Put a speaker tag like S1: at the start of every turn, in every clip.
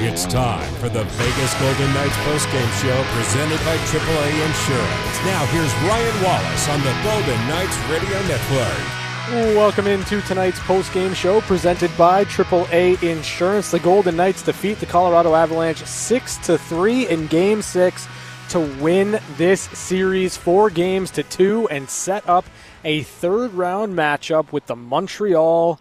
S1: It's time for the Vegas Golden Knights postgame show presented by AAA Insurance. Now here's Ryan Wallace on the Golden Knights Radio Network.
S2: Welcome into tonight's postgame show presented by AAA Insurance. The Golden Knights defeat the Colorado Avalanche 6 to 3 in game 6 to win this series 4 games to 2 and set up a third round matchup with the Montreal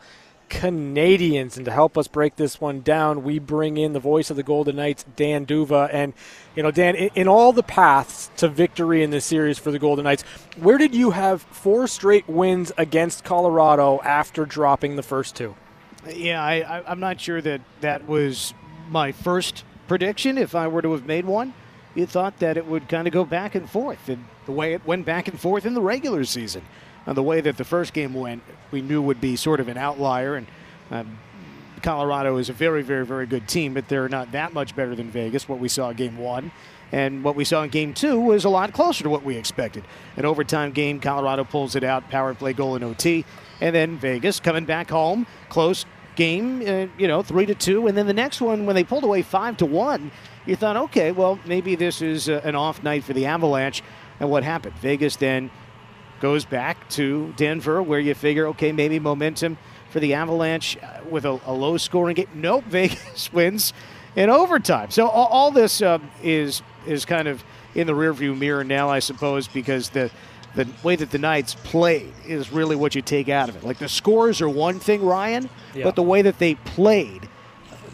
S2: Canadiens. And to help us break this one down, we bring in the voice of the Golden Knights, Dan D'Uva. And, you know, Dan, in, in, all the paths to victory in this series for the Golden Knights, where did you have four straight wins against Colorado after dropping the first two?
S3: Yeah, I, I'm not sure that that was my first prediction. If I were to have made one, you thought that it would kind of go back and forth. And the way it went back and forth in the regular season and the way that the first game went, we knew would be sort of an outlier. And um, Colorado is a very, very, very good team, but they're not that much better than Vegas. What we saw game one. And what we saw in game two was a lot closer to what we expected. An overtime game, Colorado pulls it out, power play goal in OT. And then Vegas coming back home, close game, uh, you know, three to two. And then the next one, when they pulled away five to one, you thought, okay, well, maybe this is uh, an off night for the Avalanche. And what happened? Vegas then goes back to Denver, where you figure, okay, maybe momentum for the Avalanche uh, with a, a low scoring game. Nope, Vegas wins in overtime. So all, all this uh, is is kind of in the rearview mirror now, I suppose, because the the way that the Knights played is really what you take out of it. Like the scores are one thing, Ryan, yeah. but the way that they played,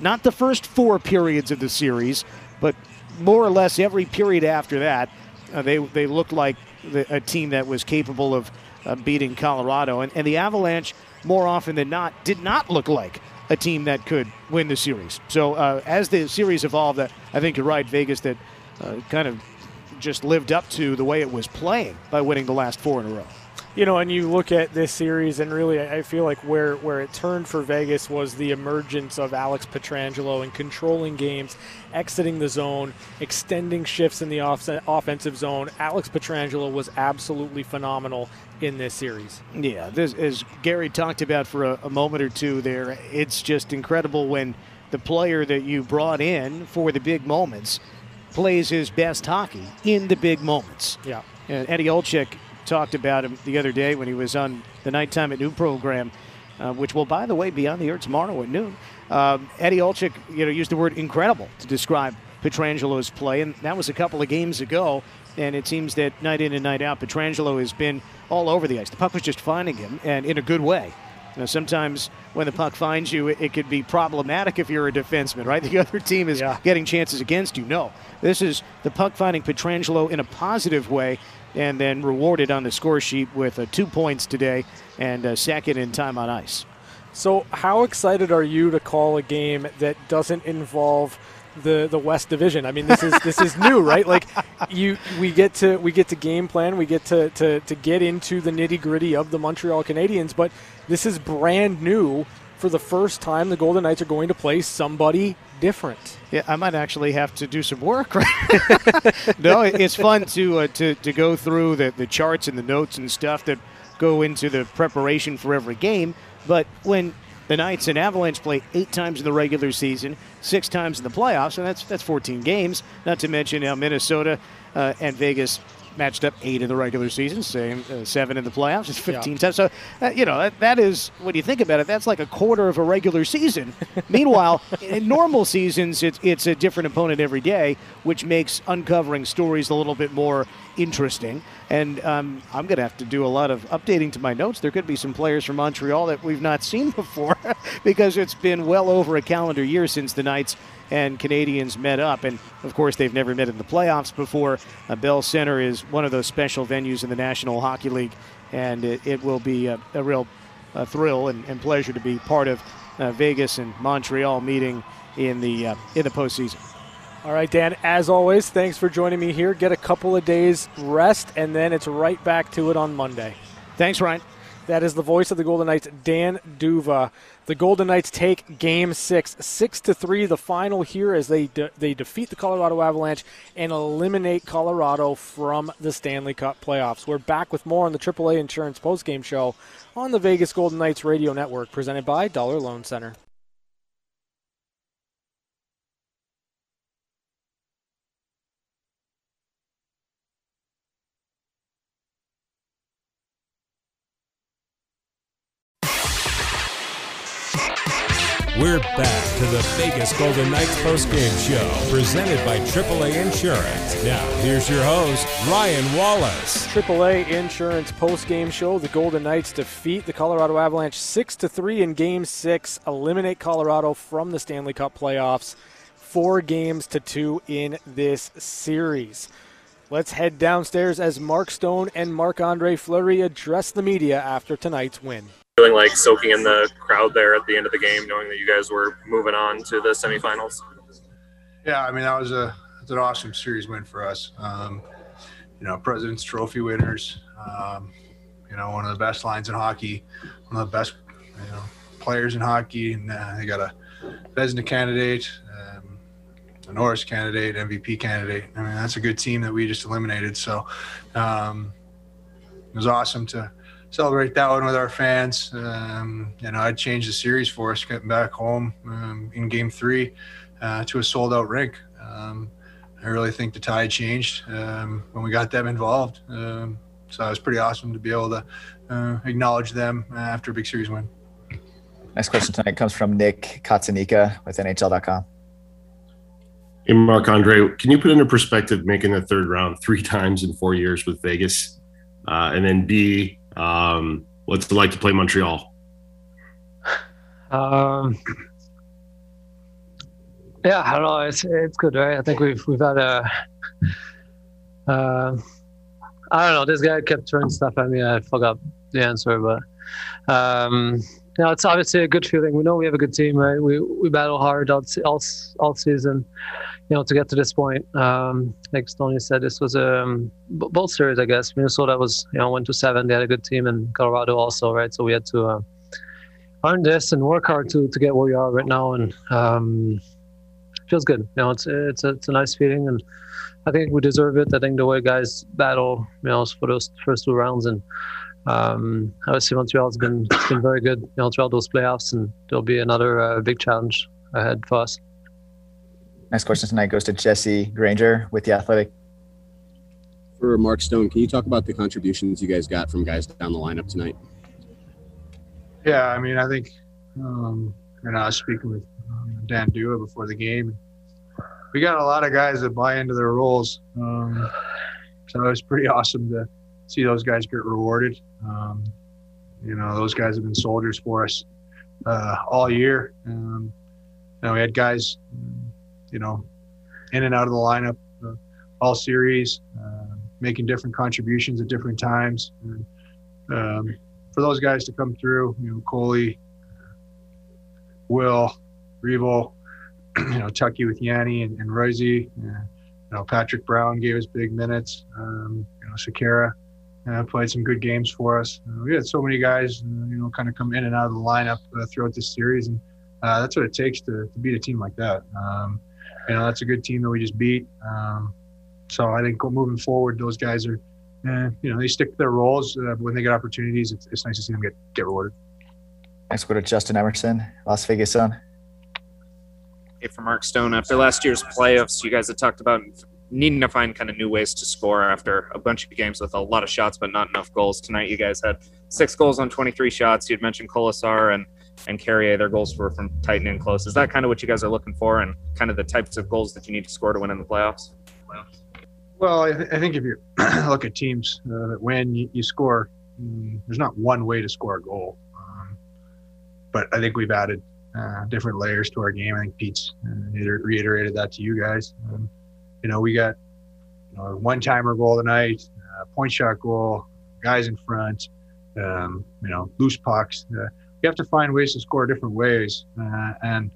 S3: not the first four periods of the series, but more or less every period after that, uh, they they looked like the, a team that was capable of uh, beating Colorado. And, and the Avalanche, more often than not, did not look like a team that could win the series. So uh, as the series evolved, uh, I think you're right, Vegas, that uh, kind of just lived up to the way it was playing by winning the last four in a row.
S2: You know, and you look at this series, and really, I feel like where, where it turned for Vegas was the emergence of Alex Pietrangelo and controlling games, exiting the zone, extending shifts in the off- offensive zone. Alex Pietrangelo was absolutely phenomenal in this series.
S3: Yeah, this, as Gary talked about for a, a moment or two there, it's just incredible when the player that you brought in for the big moments plays his best hockey in the big moments.
S2: Yeah.
S3: And Eddie Olczyk talked about him the other day when he was on the Nighttime at Noon program, uh, which will, by the way, be on the air tomorrow at noon. Um, Eddie Olczyk, you know, used the word incredible to describe Pietrangelo's play, and that was a couple of games ago. And it seems that night in and night out, Pietrangelo has been all over the ice. The puck was just finding him, and in a good way. You know, sometimes when the puck finds you, it, it could be problematic if you're a defenseman, right? The other team is yeah. getting chances against you. No, this is the puck finding Pietrangelo in a positive way, and then rewarded on the score sheet with uh, two points today and a second in time on ice.
S2: So, how excited are you to call a game that doesn't involve the the West Division? I mean, this is this is new, right? Like, you we get to we get to game plan, we get to to, to get into the nitty gritty of the Montreal Canadiens, but this is brand new. For the first time, the Golden Knights are going to play somebody different.
S3: Yeah, I might actually have to do some work. No, it's fun to uh, to to go through the the charts and the notes and stuff that go into the preparation for every game. But when the Knights and Avalanche play eight times in the regular season, six times in the playoffs, and that's that's 14 games. Not to mention uh, Minnesota uh, and Vegas matched up eight in the regular season, same uh, seven in the playoffs. It's 15 yeah. times. So, uh, you know, that, that is, when you think about it, that's like a quarter of a regular season. Meanwhile, in normal seasons, it's, it's a different opponent every day, which makes uncovering stories a little bit more interesting. And um, I'm going to have to do a lot of updating to my notes. There could be some players from Montreal that we've not seen before because it's been well over a calendar year since the Knights and Canadiens met up. And of course, they've never met in the playoffs before. Uh, Bell Center is one of those special venues in the National Hockey League, and it, it will be a, a real uh, thrill and, and, pleasure to be part of uh, Vegas and Montreal meeting in the uh, in the postseason.
S2: All right, Dan, as always, thanks for joining me here. Get a couple of days rest, and then it's right back to it on Monday.
S3: Thanks, Ryan.
S2: That is the voice of the Golden Knights, Dan D'Uva. The Golden Knights take Game Six, six to three, the final here as they de- they defeat the Colorado Avalanche and eliminate Colorado from the Stanley Cup playoffs. We're back with more on the AAA Insurance postgame show on the Vegas Golden Knights radio network, presented by Dollar Loan Center.
S1: We're back to the Vegas Golden Knights postgame show presented by AAA Insurance. Now, here's your host, Ryan Wallace.
S2: AAA Insurance postgame show. The Golden Knights defeat the Colorado Avalanche 6 to 3 in game 6, eliminate Colorado from the Stanley Cup playoffs. 4 games to 2 in this series. Let's head downstairs as Mark Stone and Marc Andre Fleury address the media after tonight's win
S4: feeling like soaking in the crowd there at the end of the game, knowing that you guys were moving on to the semifinals?
S5: Yeah, I mean that was a an awesome series win for us. Um, you know, President's Trophy winners. Um, you know, one of the best lines in hockey, one of the best you know players in hockey, and uh, they got a Vezina candidate, um, a Norris candidate, MVP candidate. I mean, that's a good team that we just eliminated. So um, it was awesome to celebrate that one with our fans. Um, you know, I'd change the series for us getting back home um, in Game Three uh, to a sold-out rink. Um, I really think the tide changed um, when we got them involved. Um, so it was pretty awesome to be able to uh, acknowledge them after a big series win.
S6: Next question tonight comes from Nick Cotsonika with NHL.com.
S7: Hey, Marc Andre, can you put into perspective making the third round three times in four years with Vegas? Uh, and then B, um, what's it like to play Montreal?
S8: Um, yeah, I don't know. It's it's good, right? I think we've we've had a. Uh, I don't know. This guy kept throwing stuff at me. I forgot the answer, but um, know, it's obviously a good feeling. We know we have a good team, right? We we battle hard all all, all season you know, to get to this point. Um, like Stoney said, this was um, both series, I guess. Minnesota was, you know, went to seven. They had a good team, and Colorado also, right? So we had to uh, earn this and work hard to to get where we are right now, and um, feels good. You know, it's it's a, it's a nice feeling, and I think we deserve it. I think the way guys battle, you know, for those first two rounds, and um, obviously Montreal's been been very good, you know, throughout those playoffs, and there'll be another uh, big challenge ahead for us.
S6: Next question tonight goes to Jesse Granger with The Athletic.
S9: For Mark Stone, can you talk about the contributions you guys got from guys down the lineup tonight?
S5: Yeah, I mean, I think, um, and I was speaking with um, Dan D'Uva before the game. We got a lot of guys that buy into their roles. Um, so it was pretty awesome to see those guys get rewarded. Um, you know, those guys have been soldiers for us uh, all year. Um, you know, we had guys you know, in and out of the lineup uh, all series, uh, making different contributions at different times. And, um, for those guys to come through, you know, Coley, Will, Revo, you know, Tucky with Yanni and, and Royce, you know, Patrick Brown gave us big minutes. Um, you know, Sekera uh, played some good games for us. Uh, we had so many guys, uh, you know, kind of come in and out of the lineup uh, throughout this series, and uh, that's what it takes to, to beat a team like that. Um, you know that's a good team that we just beat. Um, so I think moving forward, those guys are, eh, you know, they stick to their roles. Uh, when they get opportunities, it's, it's nice to see them get get rewarded.
S6: Next, go to Justin Emerson, Las Vegas Sun.
S10: Hey, for Mark Stone, after last year's playoffs, you guys had talked about needing to find kind of new ways to score after a bunch of games with a lot of shots but not enough goals. Tonight, you guys had six goals on 23 shots. You'd mentioned Kolesar and and Carrier, their goals were from tight and close. Is that kind of what you guys are looking for and kind of the types of goals that you need to score to win in the playoffs?
S5: Well, I, th- I think if you look at teams uh, that win, you, you score. Mm, there's not one way to score a goal, um, but I think we've added uh, different layers to our game. I think Pete's uh, reiterated that to you guys. Um, you know, we got you know, one timer goal tonight, uh, point shot goal, guys in front, um, you know, loose pucks. Uh, you have to find ways to score different ways, uh, and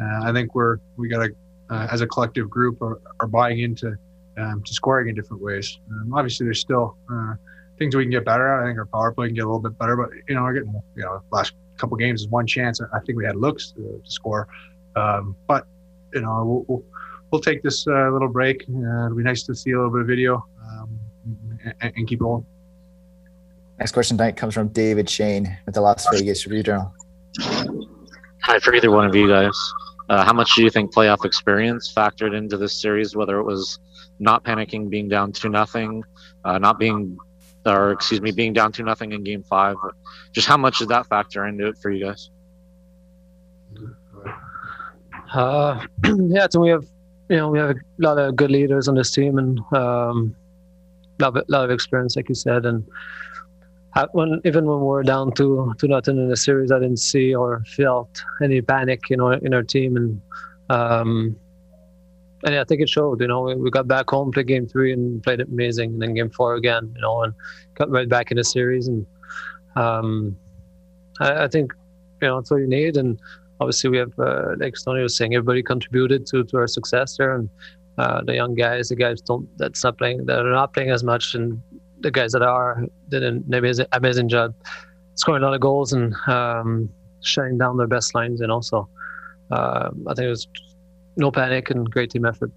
S5: uh, I think we're we got to uh, as a collective group are, are buying into um, to scoring in different ways. Um, obviously, there's still uh, things we can get better at. I think our power play can get a little bit better, but you know, we're getting you know last couple games is one chance. I think we had looks to, to score, um, but you know we'll, we'll, we'll take this uh, little break. Uh, it'll be nice to see a little bit of video um, and, and keep going.
S6: Next question tonight comes from David Schoen with the Las Vegas Review Journal.
S11: Hi, for either one of you guys. Uh, how much do you think playoff experience factored into this series? Whether it was not panicking, being down to nothing, uh, not being, or excuse me, being down to nothing in Game Five. Just how much did that factor into it for you guys?
S8: Uh, yeah, so we have you know we have a lot of good leaders on this team and um, lot of, lot of experience, like you said, and when even when we're down to to nothing in the series, I didn't see or felt any panic, you know, in our team, and um, and I think it showed. You know, we, we got back home, played game three, and played it amazing, and then game four again, you know, and got right back in the series, and um, I, I think you know that's what you need, and obviously we have uh, like Tony was saying, everybody contributed to to our success there, and uh, the young guys, the guys don't that's not playing, that are not playing as much, and the guys that are did an amazing, amazing job scoring a lot of goals and um, shutting down their best lines. And also, uh, I think it was no panic and great team effort.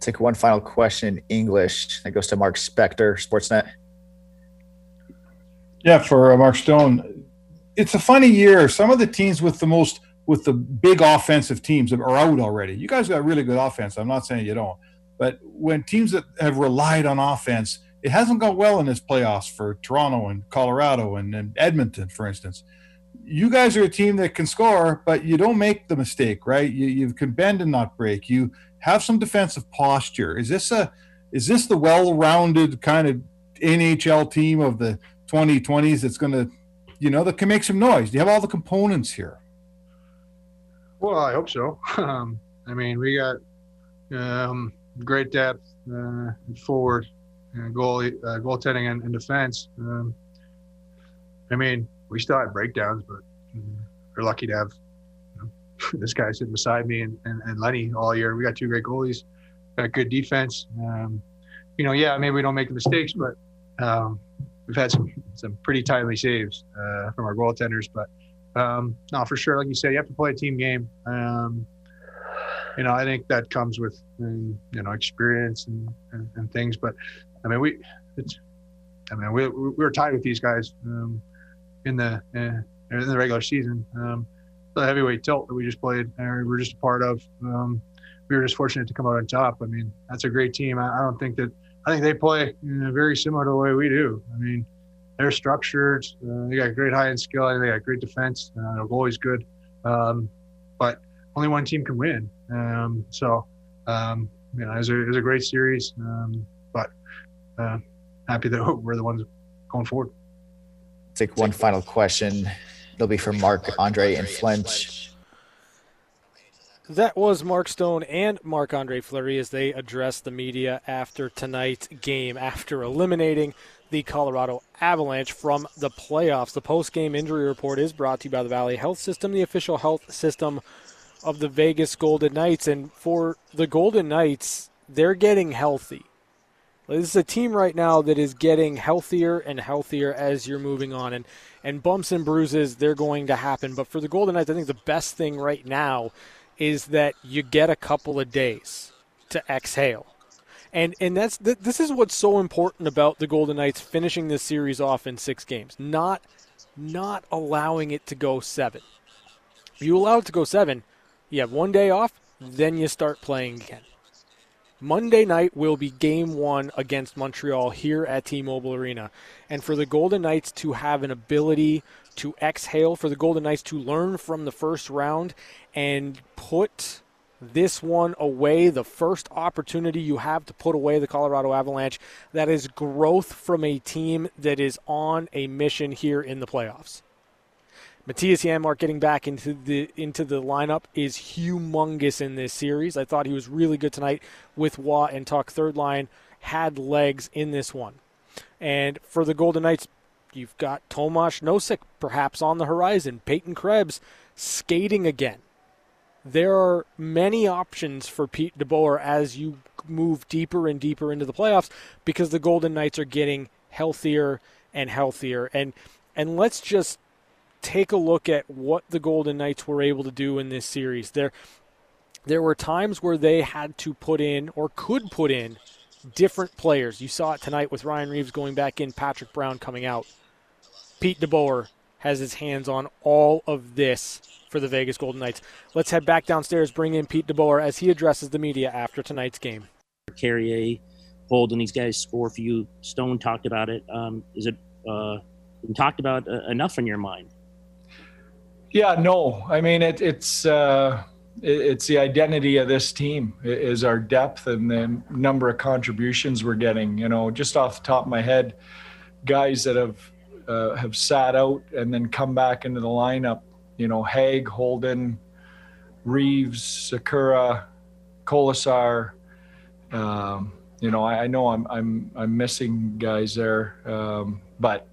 S6: Take one final question in English that goes to Mark Spector, Sportsnet.
S12: Yeah, for uh, Mark Stone, it's a funny year. Some of the teams with the most with the big offensive teams are out already. You guys got really good offense. I'm not saying you don't, but when teams that have relied on offense it hasn't gone well in this playoffs for Toronto and Colorado and, and, Edmonton, for instance. You guys are a team that can score, but you don't make the mistake, right? You, you can bend and not break. You have some defensive posture. Is this a is this the well-rounded kind of NHL team of the 2020s that's going to, you know, that can make some noise? You have all the components here?
S5: Well, I hope so. Um, I mean, we got um, great depth uh, forward uh, goal uh, goaltending and, and defense. Um, I mean, we still had breakdowns, but um, we're lucky to have you know, this guy sitting beside me and, and, and, Lenny all year. We got two great goalies, got good defense. Um, you know, yeah, maybe we don't make the mistakes, but um, we've had some some pretty timely saves uh, from our goaltenders. But um, no, for sure, like you said, you have to play a team game. Um, you know, I think that comes with um, you know experience and, and, and, things. But I mean, we, it's, I mean, we, we were tied with these guys um, in the uh, in the regular season. Um, the heavyweight tilt that we just played, we were just a part of. Um, we were just fortunate to come out on top. I mean, that's a great team. I, I don't think that. I think they play you know, very similar to the way we do. I mean, they're structured. Uh, they got great high end skill. They got great defense. Uh, their goalie's good. Um, but only one team can win. Um, so, um, you know, it was, a, it was a great series. Um, but uh, happy that we're the ones going forward.
S6: Take one final question. It'll be for Mark, Andre and Flinch.
S2: That was Mark Stone and Marc Andre Fleury as they addressed the media after tonight's game, after eliminating the Colorado Avalanche from the playoffs. The post game injury report is brought to you by the Valley Health System, the official health system of the Vegas Golden Knights. And for the Golden Knights, they're getting healthy. This is a team right now that is getting healthier and healthier as you're moving on, and and bumps and bruises they're going to happen. But for the Golden Knights, I think the best thing right now is that you get a couple of days to exhale, and and that's this is what's so important about the Golden Knights finishing this series off in six games, not not allowing it to go seven. If you allow it to go seven, you have one day off, then you start playing again. Monday night will be game one against Montreal here at T Mobile Arena. And for the Golden Knights to have an ability to exhale, for the Golden Knights to learn from the first round and put this one away, the first opportunity you have to put away the Colorado Avalanche, that is growth from a team that is on a mission here in the playoffs. Mattias Janmark getting back into the into the lineup is humongous in this series. I thought he was really good tonight with Watt and Tuch. Third line had legs in this one. And for the Golden Knights, you've got Tomas Nosek perhaps on the horizon. Peyton Krebs skating again. There are many options for Pete DeBoer as you move deeper and deeper into the playoffs because the Golden Knights are getting healthier and healthier. And and let's just take a look at what the Golden Knights were able to do in this series. There, there were times where they had to put in or could put in different players. You saw it tonight with Ryan Reaves going back in, Patrick Brown coming out. Pete DeBoer has his hands on all of this for the Vegas Golden Knights. Let's head back downstairs, bring in Pete DeBoer as he addresses the media after tonight's game.
S13: Carrier, Holden, these guys score for you. Stone talked about it. Um, is it uh, talked about uh, enough in your mind?
S14: Yeah, no. I mean, it, it's uh, it, it's the identity of this team i- is our depth and the number of contributions we're getting. You know, just off the top of my head, guys that have uh, have sat out and then come back into the lineup. You know, Hague, Holden, Reaves, Sakura, Kolesar. Um, you know, I, I know I'm I'm I'm missing guys there, um, but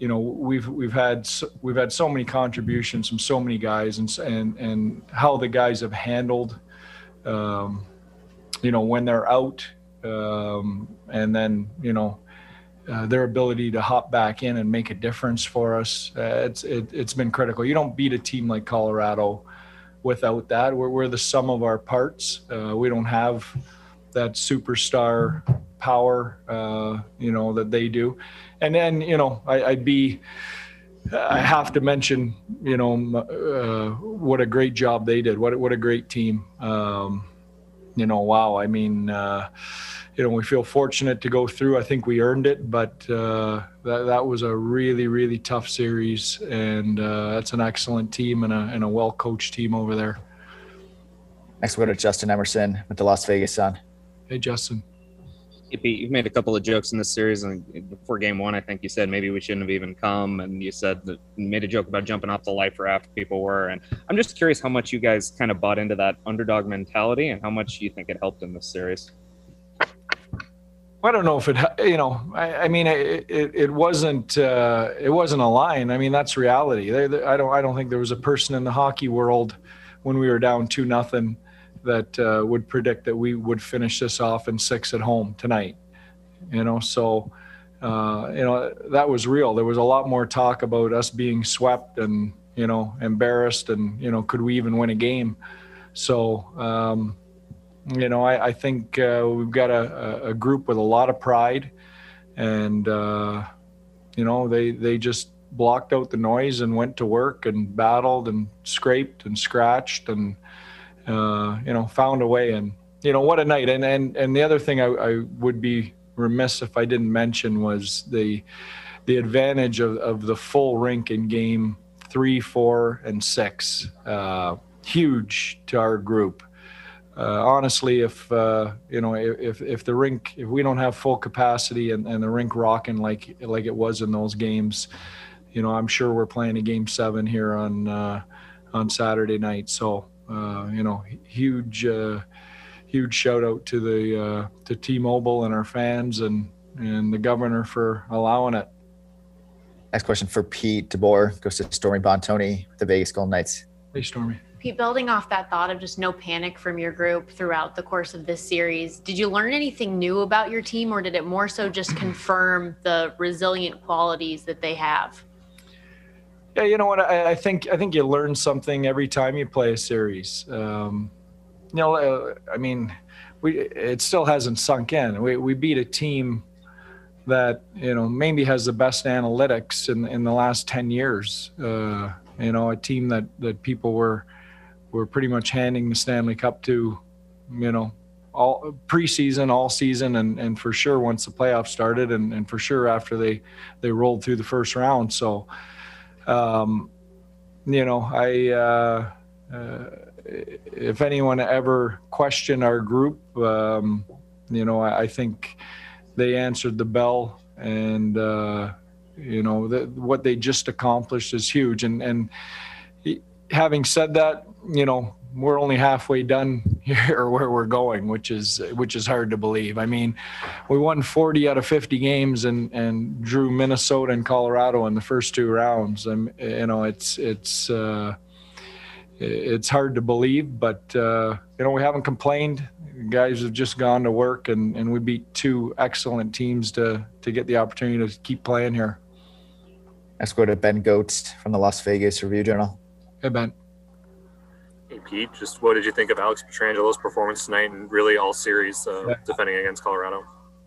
S14: you know we've we've had so, we've had so many contributions from so many guys and and and how the guys have handled um, you know when they're out um, and then you know uh, their ability to hop back in and make a difference for us uh, it's it, it's been critical. You don't beat a team like Colorado without that. We're, we're the sum of our parts. Uh, we don't have that superstar power uh, you know that they do. And then you know I, I'd be I have to mention you know uh, what a great job they did. What a- what a great team. Um, you know wow. I mean uh, you know we feel fortunate to go through. I think we earned it but uh, that that was a really really tough series. And uh, that's an excellent team and a, and a well coached team over there.
S6: Next, we'll go to Justin Emerson with the Las Vegas Sun.
S14: hey Justin
S10: Pete, you've made a couple of jokes in this series, and before game one, I think you said maybe we shouldn't have even come, and you said that you made a joke about jumping off the life raft. People were, and I'm just curious how much you guys kind of bought into that underdog mentality, and how much you think it helped in this series.
S14: I don't know if it, you know, I, I mean, it, it, it wasn't, uh, it wasn't a line. I mean, that's reality. There, there- I don't, I don't think there was a person in the hockey world when we were down two nothing that uh, would predict that we would finish this off in six at home tonight. You know, so, uh, you know, that was real. There was a lot more talk about us being swept and, you know, embarrassed and, you know, could we even win a game? So, um, you know, I, I think uh, we've got a, a- group with a lot of pride, and uh, you know, they they just blocked out the noise and went to work and battled and scraped and scratched and uh, you know found a way. And you know, what a night! And and and the other thing I, I would be remiss if I didn't mention was the the advantage of, of the full rink in game three, four, and six. Uh, huge to our group uh, honestly, if uh, you know, if if the rink, if we don't have full capacity and, and the rink rocking like like it was in those games, you know, I'm sure we're playing a game seven here on uh, on Saturday night. So you know, huge uh, huge shout out to the uh, to T-Mobile and our fans and and the governor for allowing it.
S6: Next question for Pete DeBoer goes to Stormy Buonantony with the Vegas Golden Knights.
S14: Hey, Stormy.
S15: Pete, building off that thought of just no panic from your group throughout the course of this series, did you learn anything new about your team, or did it more so just confirm the resilient qualities that they have?
S14: Yeah, you know what? I, I think I think you learn something every time you play a series. Um, you know, uh, I mean, we it still hasn't sunk in. We we beat a team that you know maybe has the best analytics in in the last ten years. Uh, you know, a team that that people were were pretty much handing the Stanley Cup to, you know, all preseason, all season, and and for sure once the playoffs started, and and for sure after they they rolled through the first round. So um, you know, I, uh, uh, if anyone ever questioned our group, um, you know, I, I think they answered the bell and, uh, you know, the, what they just accomplished is huge. And, and having said that, you know, we're only halfway done here where we're going, which is which is hard to believe. I mean, we won 40 out of 50 games and and drew Minnesota and Colorado in the first two rounds. And you know, it's it's uh, it's hard to believe, but uh, you know, we haven't complained. Guys have just gone to work, and and we beat two excellent teams to to get the opportunity to keep playing here.
S6: Next, go to Ben Gotz from the Las Vegas Review Journal.
S14: Hey Ben.
S4: Hey Pete, just what did you think of Alex Pietrangelo's performance tonight and really all series uh,
S14: Yeah.
S4: defending against Colorado?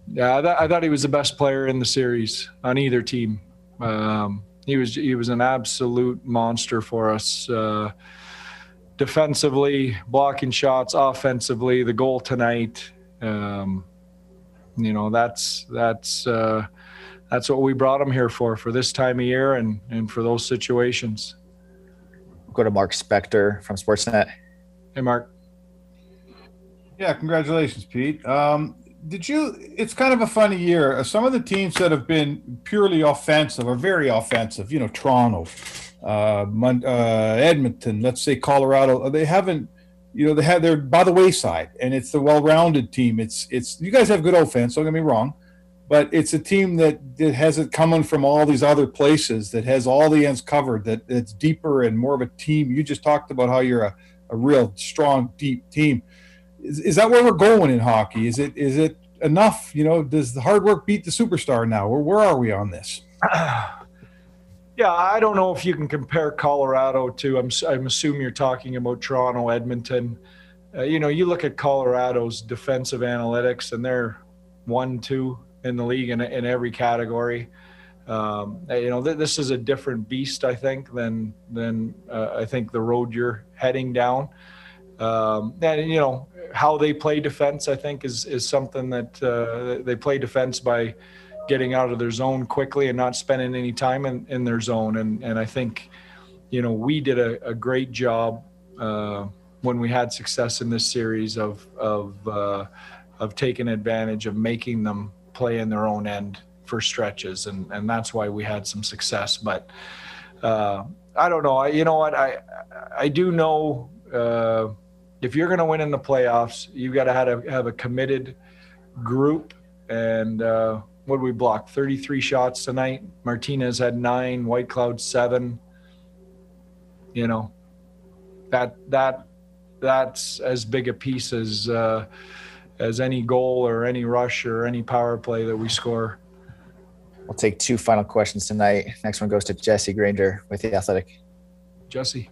S14: Yeah, I, th- I thought he was the best player in the series on either team. Um, he was he was an absolute monster for us. Uh, defensively, blocking shots, offensively, the goal tonight. Um, you know, that's that's uh, that's what we brought him here for for this time of year and and for those situations.
S6: Go to Mark Spector from Sportsnet.
S14: Hey, Mark.
S12: Yeah, congratulations, Pete. Um, did you? It's kind of a funny year. Some of the teams that have been purely offensive are very offensive. You know, Toronto, uh, Mon- uh, Edmonton. Let's say Colorado. They haven't. You know, they have they're by the wayside, and it's the well-rounded team. It's it's you guys have good offense. Don't get me wrong, but it's a team that, that has it coming from all these other places that has all the ends covered. That it's deeper and more of a team. You just talked about how you're a, a real strong, deep team is, is that where we're going in hockey? Is it is it enough? You know, does the hard work beat the superstar now? Or where are we on this?
S14: Yeah, I don't know if you can compare Colorado to. I'm I'm assuming you're talking about Toronto, Edmonton. Uh, you know, you look at Colorado's defensive analytics, and they're one, two in the league in in every category. Um, you know, th- this is a different beast, I think, than than uh, I think the road you're heading down. Um, and you know how they play defense, I think, is is something that uh, they play defense by getting out of their zone quickly and not spending any time in, in their zone. And and I think, you know, we did a, a great job uh, when we had success in this series of of uh, of taking advantage of making them play in their own end for stretches, and and that's why we had some success. But uh, I don't know. I, you know what? I I do know uh, if you're going to win in the playoffs, you've got to have a, have a committed group. And uh, what we block? 33 shots tonight. Martinez had nine. Whitecloud seven. You know, that that that's as big a piece as uh, as any goal or any rush or any power play that we score.
S6: We'll take two final questions tonight. Next one goes to Jesse Granger with the Athletic.
S14: Jesse.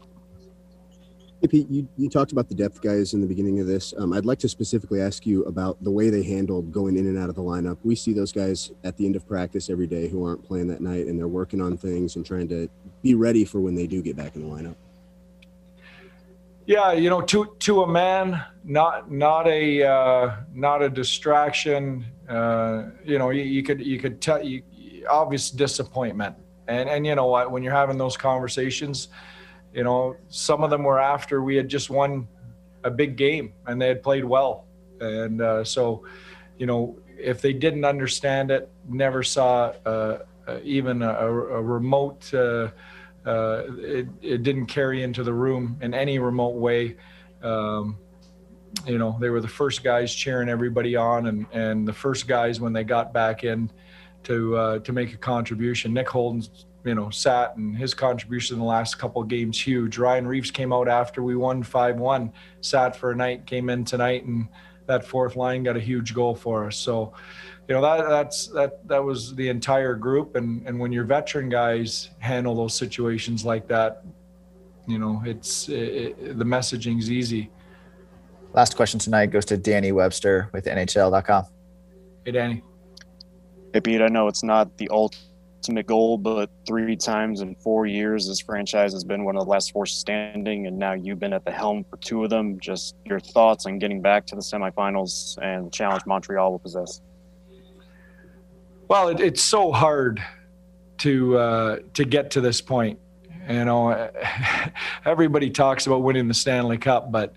S9: Hey Pete, you, you talked about the depth guys in the beginning of this. Um, I'd like to specifically ask you about the way they handled going in and out of the lineup. We see those guys at the end of practice every day who aren't playing that night, and they're working on things and trying to be ready for when they do get back in the lineup.
S14: Yeah, you know, to to a man, not not a uh, not a distraction. Uh, you know, you, you could you could tell you obvious disappointment, and and you know what, when you're having those conversations, you know, some of them were after we had just won a big game and they had played well, and uh, so, you know, if they didn't understand it, never saw uh, uh, even a, a remote. Uh, it, it didn't carry into the room in any remote way. Um, you know, they were the first guys cheering everybody on, and and the first guys when they got back in to uh, to make a contribution. Nick Holden's you know sat and his contribution in the last couple games huge. Ryan Reaves came out after we won five one, sat for a night, came in tonight, and that fourth line got a huge goal for us. So you know that that's that that was the entire group and and when your veteran guys handle those situations like that you know it's it, it, the messaging's easy
S6: Last question tonight goes to Danny Webster with NHL.com.
S14: hey danny
S16: Hey, Pete, I know it's not the ultimate goal, but three times in four years, this franchise has been one of the last four standing, and now you've been at the helm for two of them. Just your thoughts on getting back to the semifinals and the challenge Montreal will possess.
S14: Well it, it's so hard to uh to get to this point you know everybody talks about winning the stanley cup but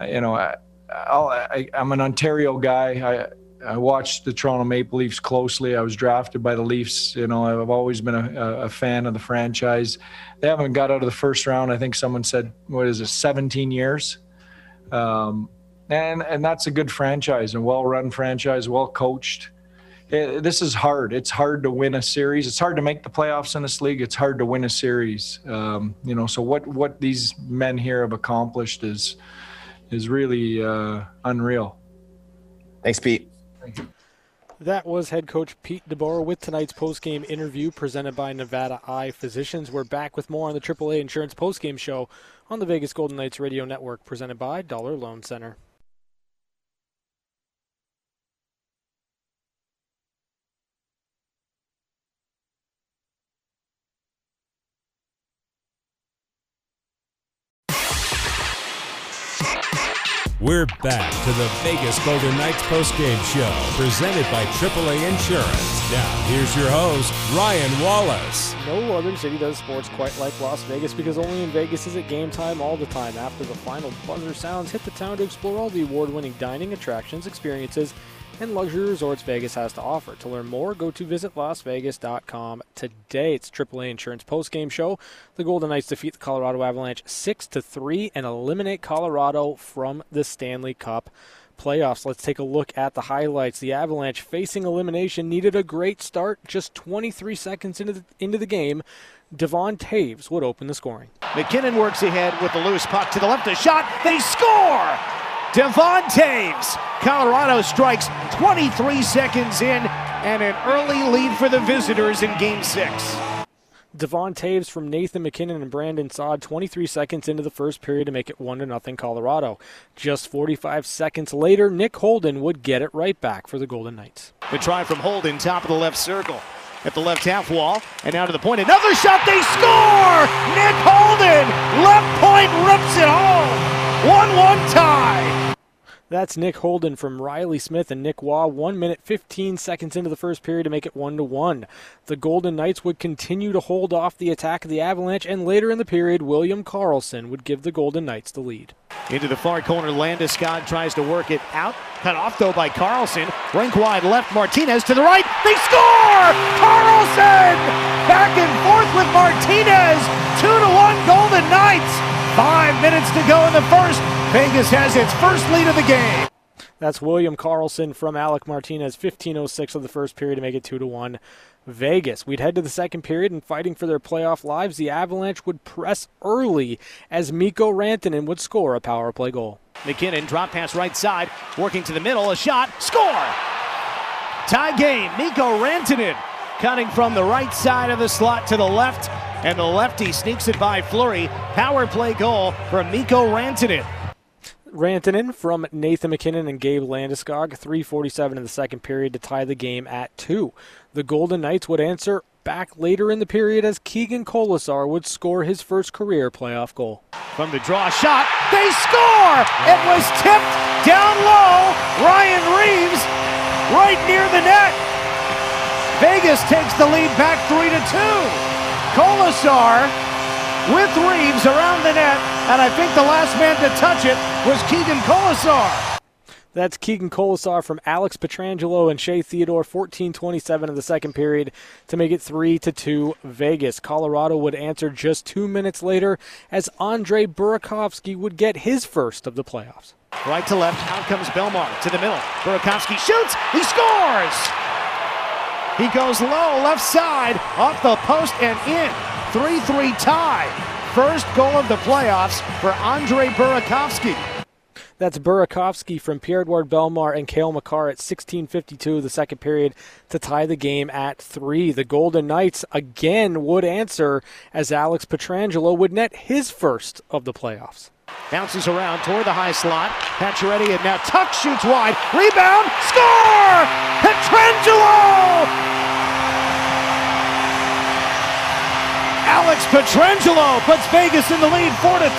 S14: you know I, I, i'm an ontario guy i I watched the Toronto Maple Leafs closely. I was drafted by the Leafs. You know, I've always been a, a fan of the franchise. They haven't got out of the first round. I think someone said, what is it, 17 years? Um, and and that's a good franchise, a well-run franchise, well coached. It, this is hard. It's hard to win a series. It's hard to make the playoffs in this league. It's hard to win a series. Um, you know, so what what these men here have accomplished is is really uh, unreal.
S6: Thanks, Pete.
S2: Thank That was head coach Pete DeBoer with tonight's post-game interview presented by Nevada Eye Physicians. We're back with more on the AAA Insurance post-game show on the Vegas Golden Knights Radio Network presented by Dollar Loan Center.
S1: We're back to the Vegas Golden Knights postgame show presented by AAA Insurance. Now, here's your host, Ryan Wallace.
S2: No other city does sports quite like Las Vegas because only in Vegas is it game time all the time. After the final buzzer sounds, hit the town to explore all the award winning dining, attractions, experiences, and luxury resorts Vegas has to offer. To learn more, go to visitlasvegas.com today. It's AAA Insurance postgame show. The Golden Knights defeat the Colorado Avalanche 6 to 3 and eliminate Colorado from the Stanley Cup playoffs. Let's take a look at the highlights. The Avalanche facing elimination needed a great start. Just 23 seconds into the, into the game, Devon Toews would open the scoring.
S3: MacKinnon works ahead with the loose puck to the left. A shot. They score! Devon Toews. Colorado strikes 23 seconds in and an early lead for the visitors in game six.
S2: Devon Toews from Nathan MacKinnon and Brandon Saad 23 seconds into the first period to make it 1 0 Colorado. Just 45 seconds later, Nick Holden would get it right back for the Golden Knights.
S3: The try from Holden, top of the left circle. At the left half wall, and now to the point. Another shot, they score! Nick Holden, left point rips it home. 1 1 tie.
S2: That's Nick Holden from Riley Smith and Nick Waugh. One minute, 15 seconds into the first period to make it one to one. The Golden Knights would continue to hold off the attack of the Avalanche, and later in the period, William Karlsson would give the Golden Knights the lead.
S3: Into the far corner, Landis Landeskog tries to work it out. Cut off though by Karlsson. Rink wide left, Martinez to the right. They score! Karlsson! back and forth with Martinez. Two to one, Golden Knights. Five minutes to go in the first. Vegas has its first lead of the game.
S2: That's William Karlsson from Alec Martinez, 15:06 of the first period to make it two to one. Vegas. We'd head to the second period and fighting for their playoff lives. The Avalanche would press early as Mikko Rantanen would score a power play goal.
S3: MacKinnon drop pass right side, working to the middle, a shot, score. Tie game. Mikko Rantanen cutting from the right side of the slot to the left, and the lefty sneaks it by Fleury. Power play goal from Mikko Rantanen.
S2: Rantanen from Nathan MacKinnon and Gabe Landeskog, 347 in the second period to tie the game at two. The Golden Knights would answer back later in the period as Keegan Kolesar would score his first career playoff goal.
S3: From the draw shot, they score! It was tipped down low. Ryan Reaves right near the net. Vegas takes the lead back 3 to 2. Kolesar with Reaves around the net, and I think the last man to touch it was Keegan Kolesar.
S2: That's Keegan Kolesar from Alex Pietrangelo and Shea Theodore, 14-27 in the second period to make it 3 to 2 Vegas. Colorado would answer just 2 minutes later as Andre Burakovsky would get his first of the playoffs.
S3: Right to left, out comes Bellemare to the middle. Burakovsky shoots, he scores. He goes low, left side, off the post and in. 3 3 tie. First goal of the playoffs for Andre Burakovsky.
S2: That's Burakovsky from Pierre Edouard Bellemare and Cale Makar at 16:52 the second period to tie the game at three. The Golden Knights again would answer as Alex Pietrangelo would net his first of the playoffs.
S3: Bounces around toward the high slot. Pacioretty and now Tuch shoots wide. Rebound. Score! Pietrangelo! Alex Pietrangelo puts Vegas in the lead 4 to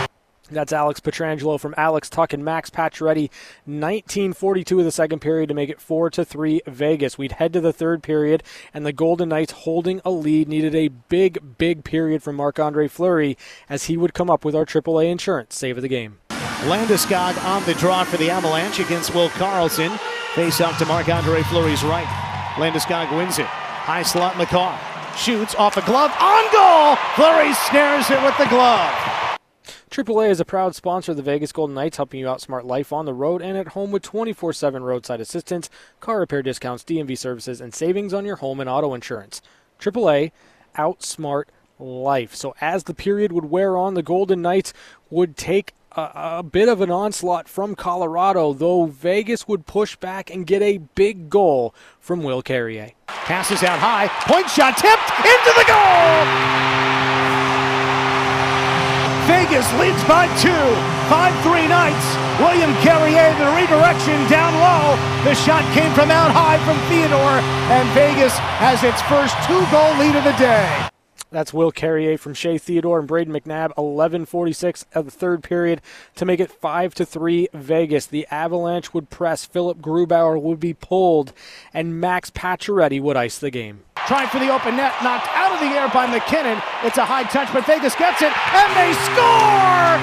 S3: 3.
S2: That's Alex Pietrangelo from Alex Tuch and Max Pacioretty, 1942 of the second period to make it 4 to 3 Vegas. We'd head to the third period, and the Golden Knights holding a lead needed a big, big period from Marc Andre Fleury as he would come up with our AAA insurance save of the game.
S3: Landeskog on the draw for the Avalanche against Will Karlsson. Face off to Marc Andre Fleury's right. Landeskog wins it. High slot Makar. Shoots off a glove. On goal! Fleury snares it with the glove.
S2: AAA is a proud sponsor of the Vegas Golden Knights, helping you outsmart life on the road and at home with 24 7 roadside assistance, car repair discounts, DMV services, and savings on your home and auto insurance. AAA, outsmart life. So, as the period would wear on, the Golden Knights would take a, a, bit of an onslaught from Colorado, though Vegas would push back and get a big goal from Will Carrier.
S3: Passes out high, point shot tipped into the goal! Vegas leads by two. 5-3 Knights. William Carrier, the redirection down low. The shot came from out high from Theodore, and Vegas has its first two-goal lead of the day.
S2: That's Will Carrier from Shea Theodore and Brayden McNabb. 11:46 of the third period to make it five to three Vegas. The Avalanche would press. Philipp Grubauer would be pulled, and Max Pacioretty would ice the game.
S3: Trying for the open net, knocked out of the air by MacKinnon. It's a high touch, but Vegas gets it, and they score!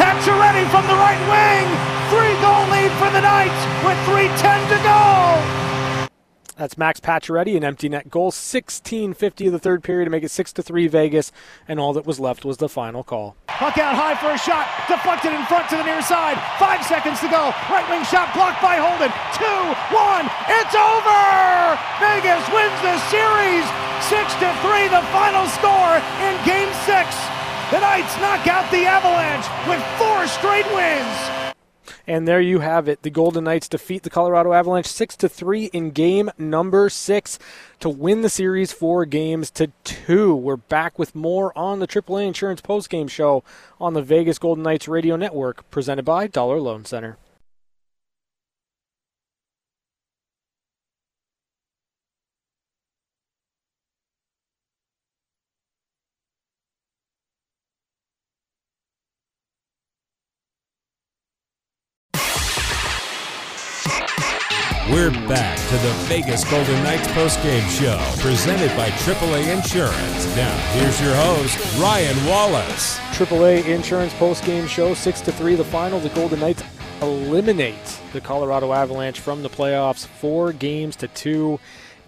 S3: Pacioretty from the right wing, three-goal lead for the Knights with 3:10 to go.
S2: That's Max Pacioretty, an empty net goal, 16:50 of the third period to make it six to three Vegas, and all that was left was the final call.
S3: Puck out high for a shot, deflected in front to the near side. Five seconds to go. Right wing shot blocked by Holden. Two, one, it's over. Vegas wins the series, six to three. The final score in Game Six. The Knights knock out the Avalanche with four straight wins.
S2: And there you have it. The Golden Knights defeat the Colorado Avalanche 6 to 3 in game number 6 to win the series 4 games to 2. We're back with more on the AAA Insurance postgame show on the Vegas Golden Knights radio network presented by Dollar Loan Center.
S1: Golden Knights postgame show presented by AAA Insurance. Now, here's your host, Ryan Wallace.
S2: AAA Insurance postgame show 6 to 3 the final. The Golden Knights eliminate the Colorado Avalanche from the playoffs 4 games to 2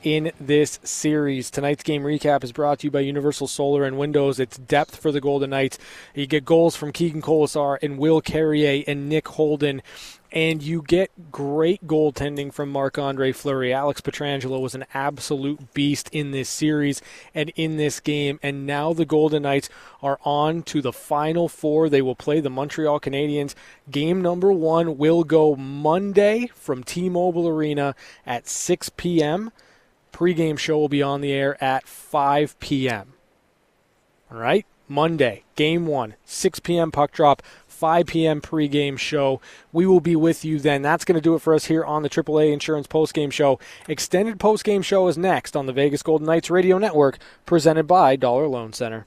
S2: in this series. Tonight's game recap is brought to you by Universal Solar and Windows. It's depth for the Golden Knights. You get goals from Keegan Kolesar and Will Carrier and Nick Holden and you get great goaltending from Marc Andre Fleury. Alex Pietrangelo was an absolute beast in this series and in this game. And now the Golden Knights are on to the final four. They will play the Montreal Canadiens. Game number one will go Monday from T Mobile Arena at 6 p.m. Pre-game show will be on the air at 5 p.m. All right? Monday, game one, 6 p.m. puck drop. 5 p.m. pregame show. We will be with you then. That's going to do it for us here on the AAA Insurance postgame show. Extended postgame show is next on the Vegas Golden Knights Radio Network, presented by Dollar Loan Center.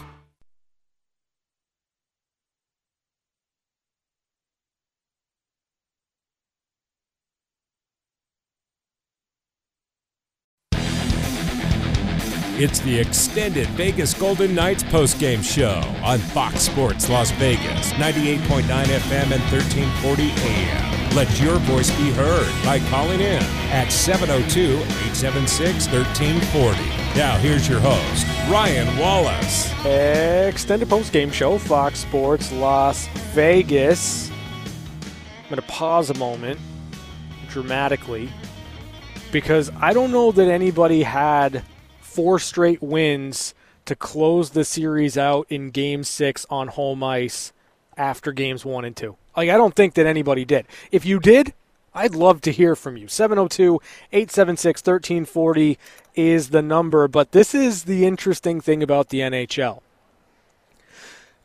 S1: It's the extended Vegas Golden Knights postgame show on Fox Sports Las Vegas, 98.9 FM and 1340 AM. Let your voice be heard by calling in at 702 876 1340. Now, here's your host, Ryan Wallace.
S2: Extended postgame show, Fox Sports Las Vegas. I'm going to pause a moment dramatically because I don't know that anybody had four straight wins to close the series out in game six on home ice after games one and two. Like, I don't think that anybody did. If you did, I'd love to hear from you. 702 876 1340 is the number, but this is the interesting thing about the NHL.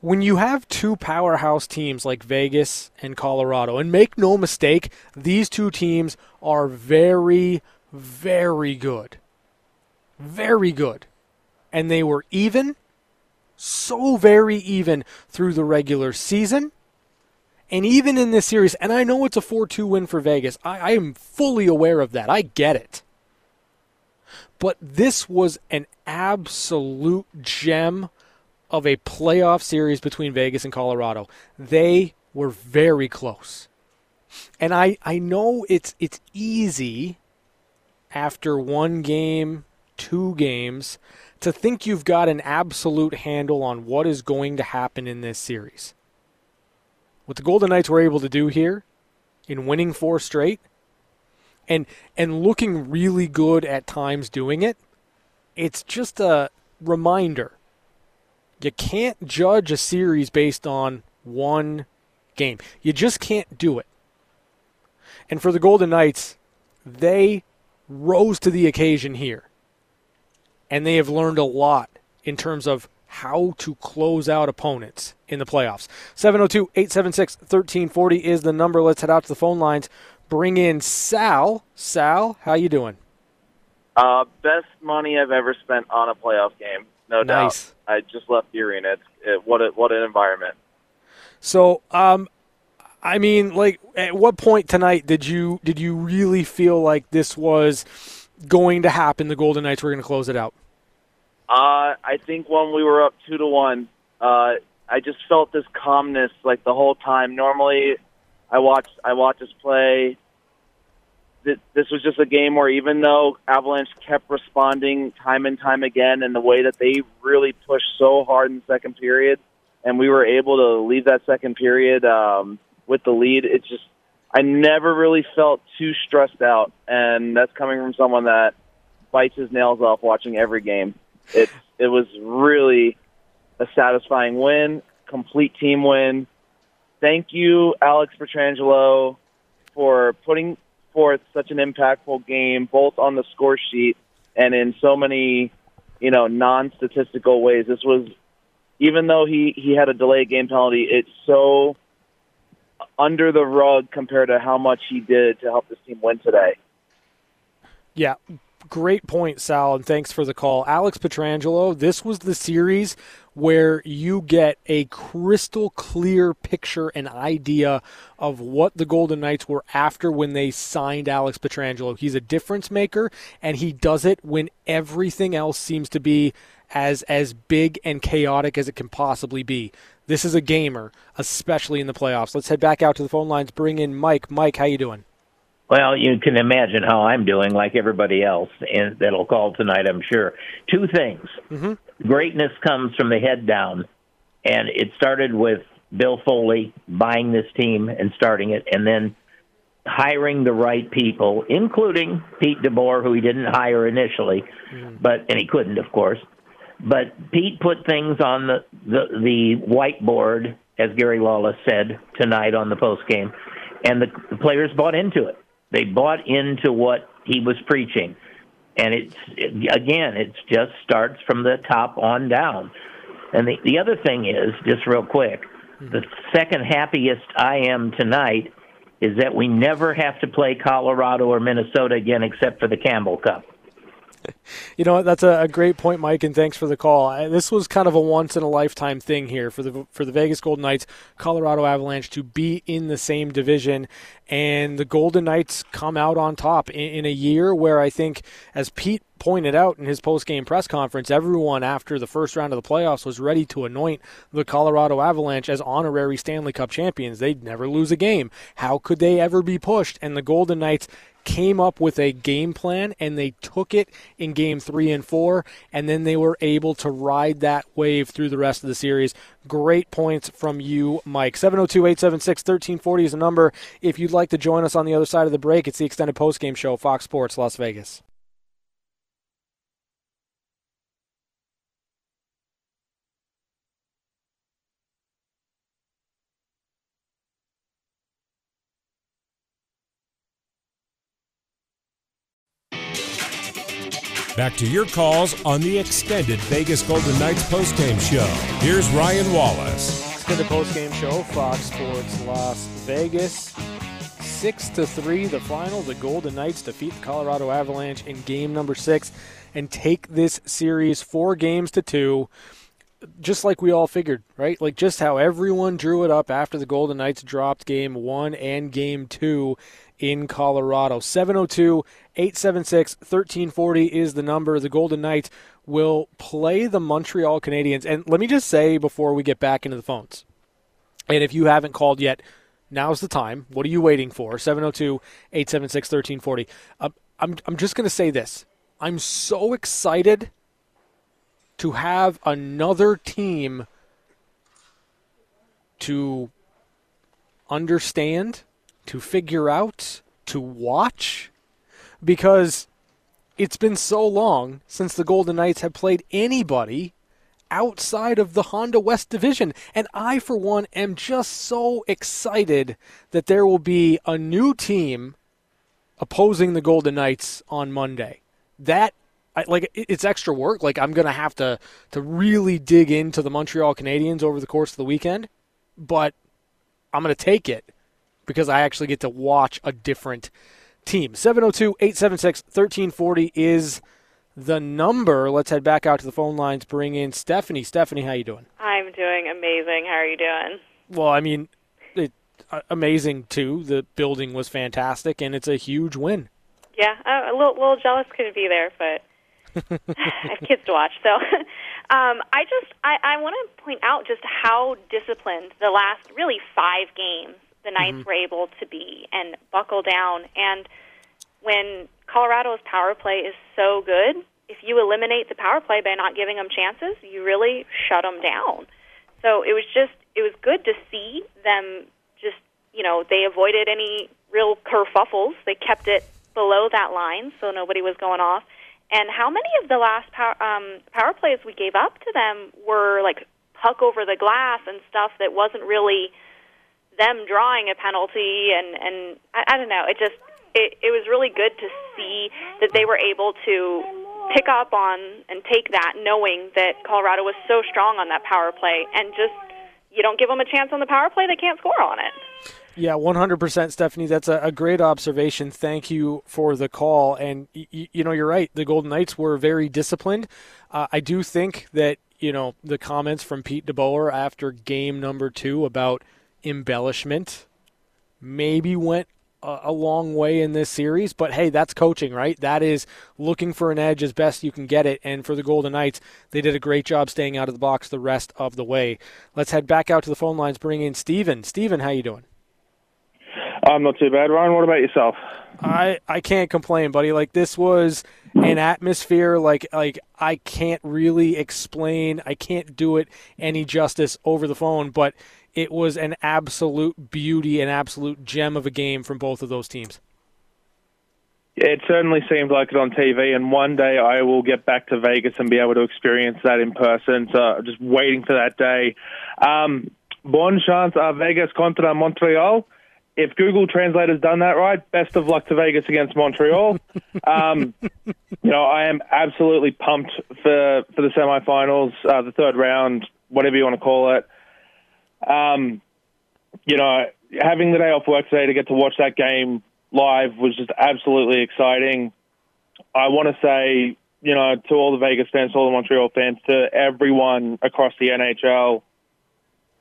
S2: When you have two powerhouse teams like Vegas and Colorado, and make no mistake, these two teams are very, very good very good. And they were even, so very even through the regular season. And even in this series, and I know it's a 4 2 win for Vegas. I, I am fully aware of that. I get it. But this was an absolute gem of a playoff series between Vegas and Colorado. They were very close. And I, I know it's it's easy after one game two games to think you've got an absolute handle on what is going to happen in this series. What the Golden Knights were able to do here in winning four straight and and looking really good at times doing it, it's just a reminder. You can't judge a series based on one game. You just can't do it. And for the Golden Knights, they rose to the occasion here. And they have learned a lot in terms of how to close out opponents in the playoffs. 702 876 1340 is the number. Let's head out to the phone lines. Bring in Sal. Sal, how you doing?
S17: Uh, best money I've ever spent on a playoff game, no
S2: Nice.
S17: doubt. I just left the arena. It's, it, what a, what an environment.
S2: So, um, I mean, like, at what point tonight did you did you really feel like this was going to happen? The Golden Knights were going to close it out.
S17: Uh, I think when we were up two to one, uh, I just felt this calmness like the whole time. Normally, I watch I watch us play. This was just a game where even though Avalanche kept responding time and time again, in the way that they really pushed so hard in the second period, and we were able to leave that second period um, with the lead, it just I never really felt too stressed out, and that's coming from someone that bites his nails off watching every game. It it was really a satisfying win, complete team win. Thank you, Alex Pietrangelo, for putting forth such an impactful game, both on the score sheet and in so many, you know, non-statistical ways. This was, even though he he had a delayed game penalty, it's so under the rug compared to how much he did to help this team win today.
S2: Yeah, great point, Sal, and thanks for the call. Alex Pietrangelo, this was the series where you get a crystal clear picture and idea of what the Golden Knights were after when they signed Alex Pietrangelo. He's a difference maker, and he does it when everything else seems to be as as big and chaotic as it can possibly be. This is a gamer, especially in the playoffs. Let's head back out to the phone lines. Bring in Mike. Mike, how you doing?
S18: Well, you can imagine how I'm doing, like everybody else, and that'll call tonight, I'm sure. Two things:
S2: Mm-hmm.
S18: greatness comes from the head down, and it started with Bill Foley buying this team and starting it, and then hiring the right people, including Pete DeBoer, who he didn't hire initially, but and he couldn't, of course. But Pete put things on the the, the whiteboard, as Gary Lawless said tonight on the post game, and the, the players bought into it. They bought into what he was preaching, and it's again, it just starts from the top on down. And the the other thing is, just real quick, hmm. the second happiest I am tonight is that we never have to play Colorado or Minnesota again, except for the Campbell Cup.
S2: You know, that's a, a great point, Mike, and thanks for the call. This was kind of a once in a lifetime thing here for the for the Vegas Golden Knights, Colorado Avalanche to be in the same division, and the Golden Knights come out on top in, in a year where I think, as Pete pointed out in his post game press conference, everyone after the first round of the playoffs was ready to anoint the Colorado Avalanche as honorary Stanley Cup champions. They'd never lose a game. How could they ever be pushed? And the Golden Knights came up with a game plan and they took it in game three and four, and then they were able to ride that wave through the rest of the series. Great points from you, Mike. 702 876 1340 is the number. If you'd like to join us on the other side of the break, it's the extended postgame show, Fox Sports Las Vegas.
S1: Back to your calls on the extended Vegas Golden Knights postgame show. Here's Ryan Wallace.
S2: Extended postgame show, Fox Sports Las Vegas. Six to three, the final. The Golden Knights defeat the Colorado Avalanche in game number six and take this series four games to two. Just like we all figured, right? Like just how everyone drew it up after the Golden Knights dropped game one and game two in Colorado. 702 876 1340 is the number. The Golden Knights will play the Montreal Canadiens. And let me just say before we get back into the phones, and if you haven't called yet, now's the time. What are you waiting for? 702 876 1340. Um, I'm, I'm just going to say this. I'm so excited to have another team to understand, to figure out, to watch, because it's been so long since the Golden Knights have played anybody outside of the Honda West division. And I, for one, am just so excited that there will be a new team opposing the Golden Knights on Monday. That I, like it's extra work. Like I'm gonna have to to really dig into the Montreal Canadiens over the course of the weekend, but I'm gonna take it because I actually get to watch a different team. 702-876-1340 is the number. Let's head back out to the phone lines. Bring in Stephanie. Stephanie, how you doing?
S19: I'm doing amazing. How are you doing?
S2: Well, I mean, it, uh, amazing too. The building was fantastic, and it's a huge win.
S19: Yeah, I'm a little, little jealous couldn't be there, but I have kids to watch. So um, I just I, I want to point out just how disciplined the last really five games the Knights
S20: Mhm.
S19: were able to be and buckle down. And when Colorado's power play is so good, if you eliminate the power play by not giving them chances, you really shut them down. So it was just it was good to see them just you know they avoided any real kerfuffles. They kept it below that line, so nobody was going off. And how many of the last power, um, power plays we gave up to them were like puck over the glass and stuff that wasn't really them drawing a penalty and and I, I don't know it just it, it was really good to see that they were able to pick up on and take that knowing that Colorado was so strong on that power play and just you don't give them a chance on the power play they can't score on it
S2: Yeah, 100%, Stephanie. That's a, a great observation. Thank you for the call. And, y- you know, you're right. The Golden Knights were very disciplined. Uh, I do think that, you know, the comments from Pete DeBoer after game number two about embellishment maybe went a, a long way in this series. But, hey, that's coaching, right? That is looking for an edge as best you can get it. And for the Golden Knights, they did a great job staying out of the box the rest of the way. Let's head back out to the phone lines, bring in Steven. Steven, how you doing?
S20: I'm not too bad, Ryan. What about yourself?
S2: I I can't complain, buddy. Like this was an atmosphere like like I can't really explain. I can't do it any justice over the phone, but it was an absolute beauty, an absolute gem of a game from both of those teams.
S20: It certainly seemed like it on TV, and one day I will get back to Vegas and be able to experience that in person. So I'm just waiting for that day. Um, bonne chance à Vegas contra Montreal. If Google Translate has done that right, best of luck to Vegas against Montreal. um, you know, I am absolutely pumped for for the semifinals, uh, the third round, whatever you want to call it. Um, you know, having the day off work today to get to watch that game live was just absolutely exciting. I want to say, you know, to all the Vegas fans, all the Montreal fans, to everyone across the NHL,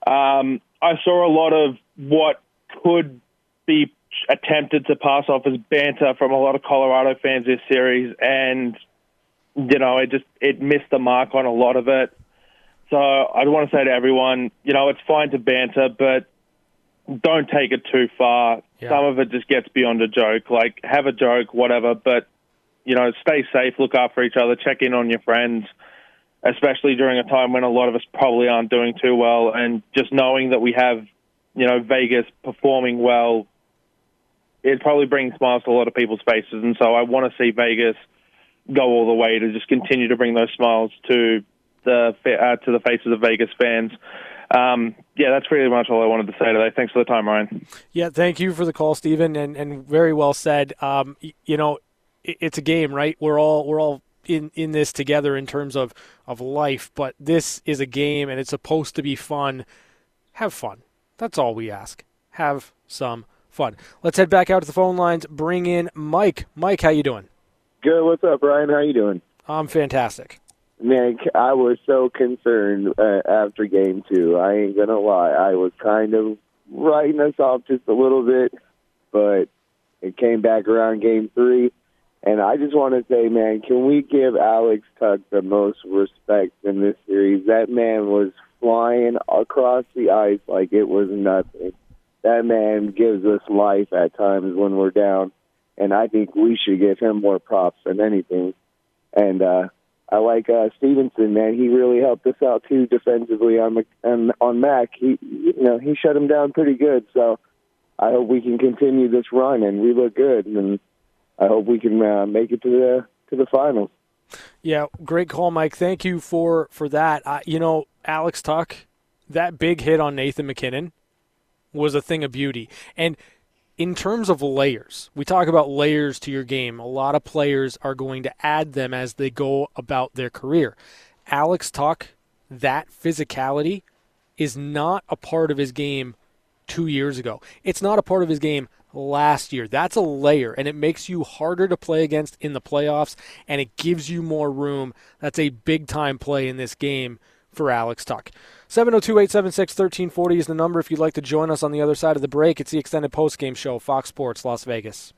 S20: um, I saw a lot of what could be attempted to pass off as banter from a lot of Colorado fans this series, and you know, it just it missed the mark on a lot of it. So I want to say to everyone, you know, it's fine to banter, but don't take it too far. Some of it just gets beyond a joke. Like have a joke, whatever, but you know, stay safe, look after each other, check in on your friends, especially during a time when a lot of us probably aren't doing too well. And just knowing that we have, you know, Vegas performing well, it probably brings smiles to a lot of people's faces. And so I want to see Vegas go all the way to just continue to bring those smiles to the uh, to the faces of Vegas fans. Um, yeah, that's pretty much all I wanted to say today. Thanks for the time, Ryan.
S2: Yeah, thank you for the call, Stephen, and, and very well said. Um, you know, it's a game, right? We're all we're all in, in this together in terms of, of life, but this is a game and it's supposed to be fun. Have fun. That's all we ask. Have some fun. Let's head back out to the phone lines. Bring in Mike. Mike, how you doing?
S21: Good. What's up, Ryan? How you doing?
S2: I'm fantastic.
S21: Man, I was so concerned uh, after game two. I ain't gonna lie. I was kind of writing us off just a little bit, but it came back around game three. And I just want to say, man, can we give Alex Tuch the most respect in this series? That man was flying across the ice like it was nothing. That man gives us life at times when we're down, and I think we should give him more props than anything. And uh, I like uh, Stephenson, man. He really helped us out too defensively on on, on Mac. He, you know, he shut him down pretty good. So I hope we can continue this run and we look good, and I hope we can uh, make it to the to the finals.
S2: Yeah, great call, Mike. Thank you for for that. Uh, you know, Alex Tuch, that big hit on Nathan MacKinnon was a thing of beauty. And in terms of layers, we talk about layers to your game. A lot of players are going to add them as they go about their career. Alex Tuch, that physicality is not a part of his game two years ago. It's not a part of his game last year. That's a layer, and it makes you harder to play against in the playoffs, and it gives you more room. That's a big time play in this game for Alex Tuch. 702 876 1340 is the number if you'd like to join us on the other side of the break. It's the extended postgame show, Fox Sports Las Vegas.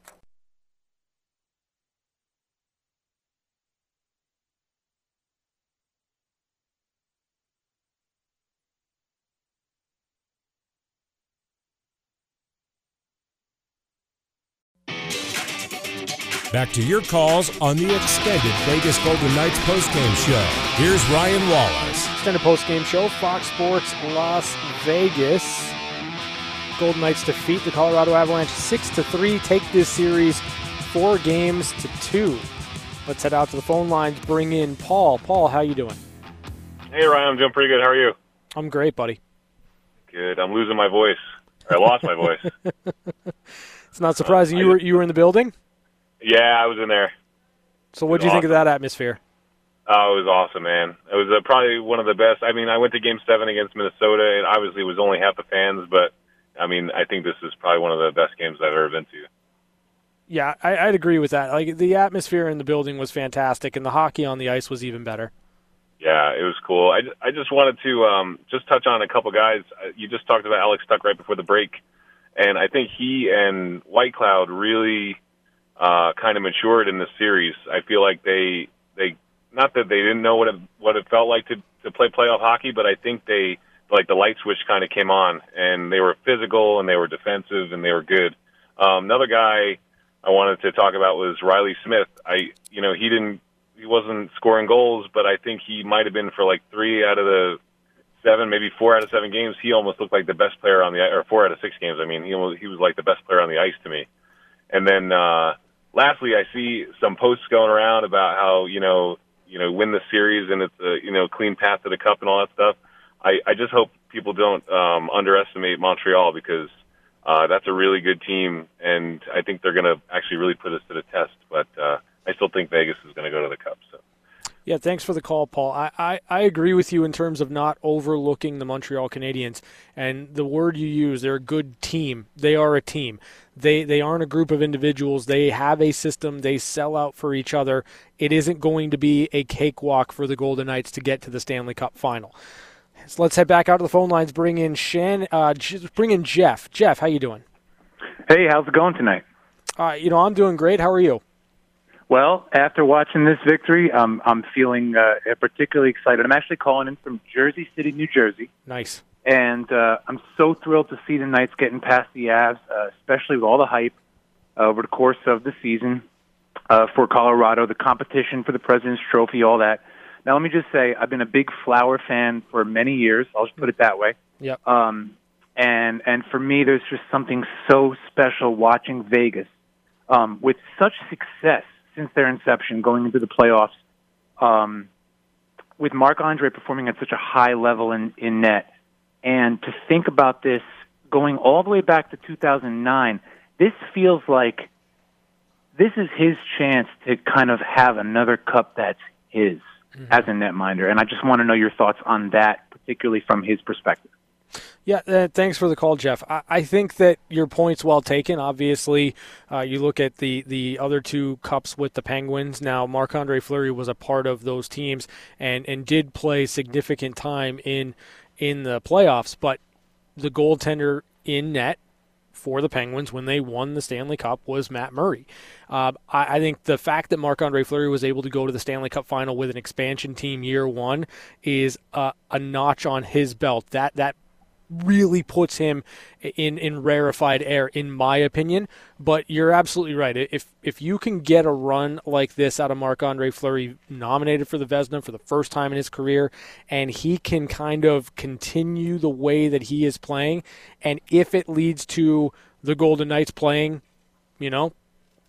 S1: Back to your calls on the extended Vegas Golden Knights postgame show. Here's Ryan Wallace.
S2: Extended postgame show, Fox Sports Las Vegas. Golden Knights defeat the Colorado Avalanche 6 to 3. Take this series four games to two. Let's head out to the phone lines. Bring in Paul. Paul, how you doing?
S22: Hey Ryan, I'm doing pretty good. How are you?
S2: I'm great, buddy.
S22: Good. I'm losing my voice. I lost my voice.
S2: It's not surprising you were you were in the building.
S22: Yeah, I was in there.
S2: So what do you think of that atmosphere?
S22: Oh, it was awesome, man. It was uh, probably one of the best. I mean, I went to Game Seven against Minnesota, and obviously it was only half the fans, but I mean, I think this is probably one of the best games I've ever been to.
S2: Yeah, I, I'd agree with that. Like the atmosphere in the building was fantastic, and the hockey on the ice was even better.
S22: Yeah, it was cool. I, I just wanted to um, just touch on a couple guys. Uh, You just talked about Alex Tuch right before the break, and I think he and Whitecloud really uh, kind of matured in this series. I feel like they they not that they didn't know what it what it felt like to to play playoff hockey, but I think they like the light switch kind of came on, and they were physical and they were defensive and they were good. Um, another guy I wanted to talk about was Riley Smith. I you know he didn't he wasn't scoring goals, but I think he might have been for like three out of the seven, maybe four out of seven games. He almost looked like the best player on the or four out of six games. I mean, he almost, he was like the best player on the ice to me. And then uh, lastly, I see some posts going around about how you know you know win the series and it's a you know clean path to the cup and all that stuff. I, I just hope people don't um, underestimate Montreal because uh, that's a really good team, and I think they're going to actually really put us to the test. But uh, I still think Vegas is going to go to the Cup. So.
S2: Yeah, thanks for the call, Paul. I, I, I agree with you in terms of not overlooking the Montreal Canadiens. And the word you use, they're a good team. They are a team. They they aren't a group of individuals. They have a system. They sell out for each other. It isn't going to be a cakewalk for the Golden Knights to get to the Stanley Cup final. So let's head back out to the phone lines. Bring in Shan. Uh, bring in Jeff. Jeff, how you doing?
S23: Hey, how's it going tonight?
S2: Uh, you know, I'm doing great. How are you?
S23: Well, after watching this victory, um, I'm feeling uh, particularly excited. I'm actually calling in from Jersey City, New Jersey,
S2: Nice.
S23: and uh, I'm so thrilled to see the Knights getting past the Avs, uh, especially with all the hype uh, over the course of the season uh, for Colorado, the competition for the President's Trophy, all that. Now, let me just say, I've been a big Flower fan for many years. I'll just put it that way.
S2: Yep.
S23: Um, and and for me, there's just something so special watching Vegas um, with such success since their inception, going into the playoffs, um, with Marc Andre performing at such a high level in, in net, and to think about this going all the way back to 2009, this feels like this is his chance to kind of have another cup that's his as a netminder. And I just want to know your thoughts on that, particularly from his perspective.
S2: Yeah, uh, thanks for the call, Jeff. I, I think that your point's well taken. Obviously, uh, you look at the, the other two cups with the Penguins. Now, Marc Andre Fleury was a part of those teams and, and did play significant time in in the playoffs, but the goaltender in net for the Penguins when they won the Stanley Cup was Matt Murray. Uh, I, I think the fact that Marc Andre Fleury was able to go to the Stanley Cup final with an expansion team year one is uh, a notch on his belt. That that really puts him in in rarefied air in my opinion. But you're absolutely right. If if you can get a run like this out of Marc-Andre Fleury nominated for the Vezina for the first time in his career and he can kind of continue the way that he is playing and if it leads to the Golden Knights playing you know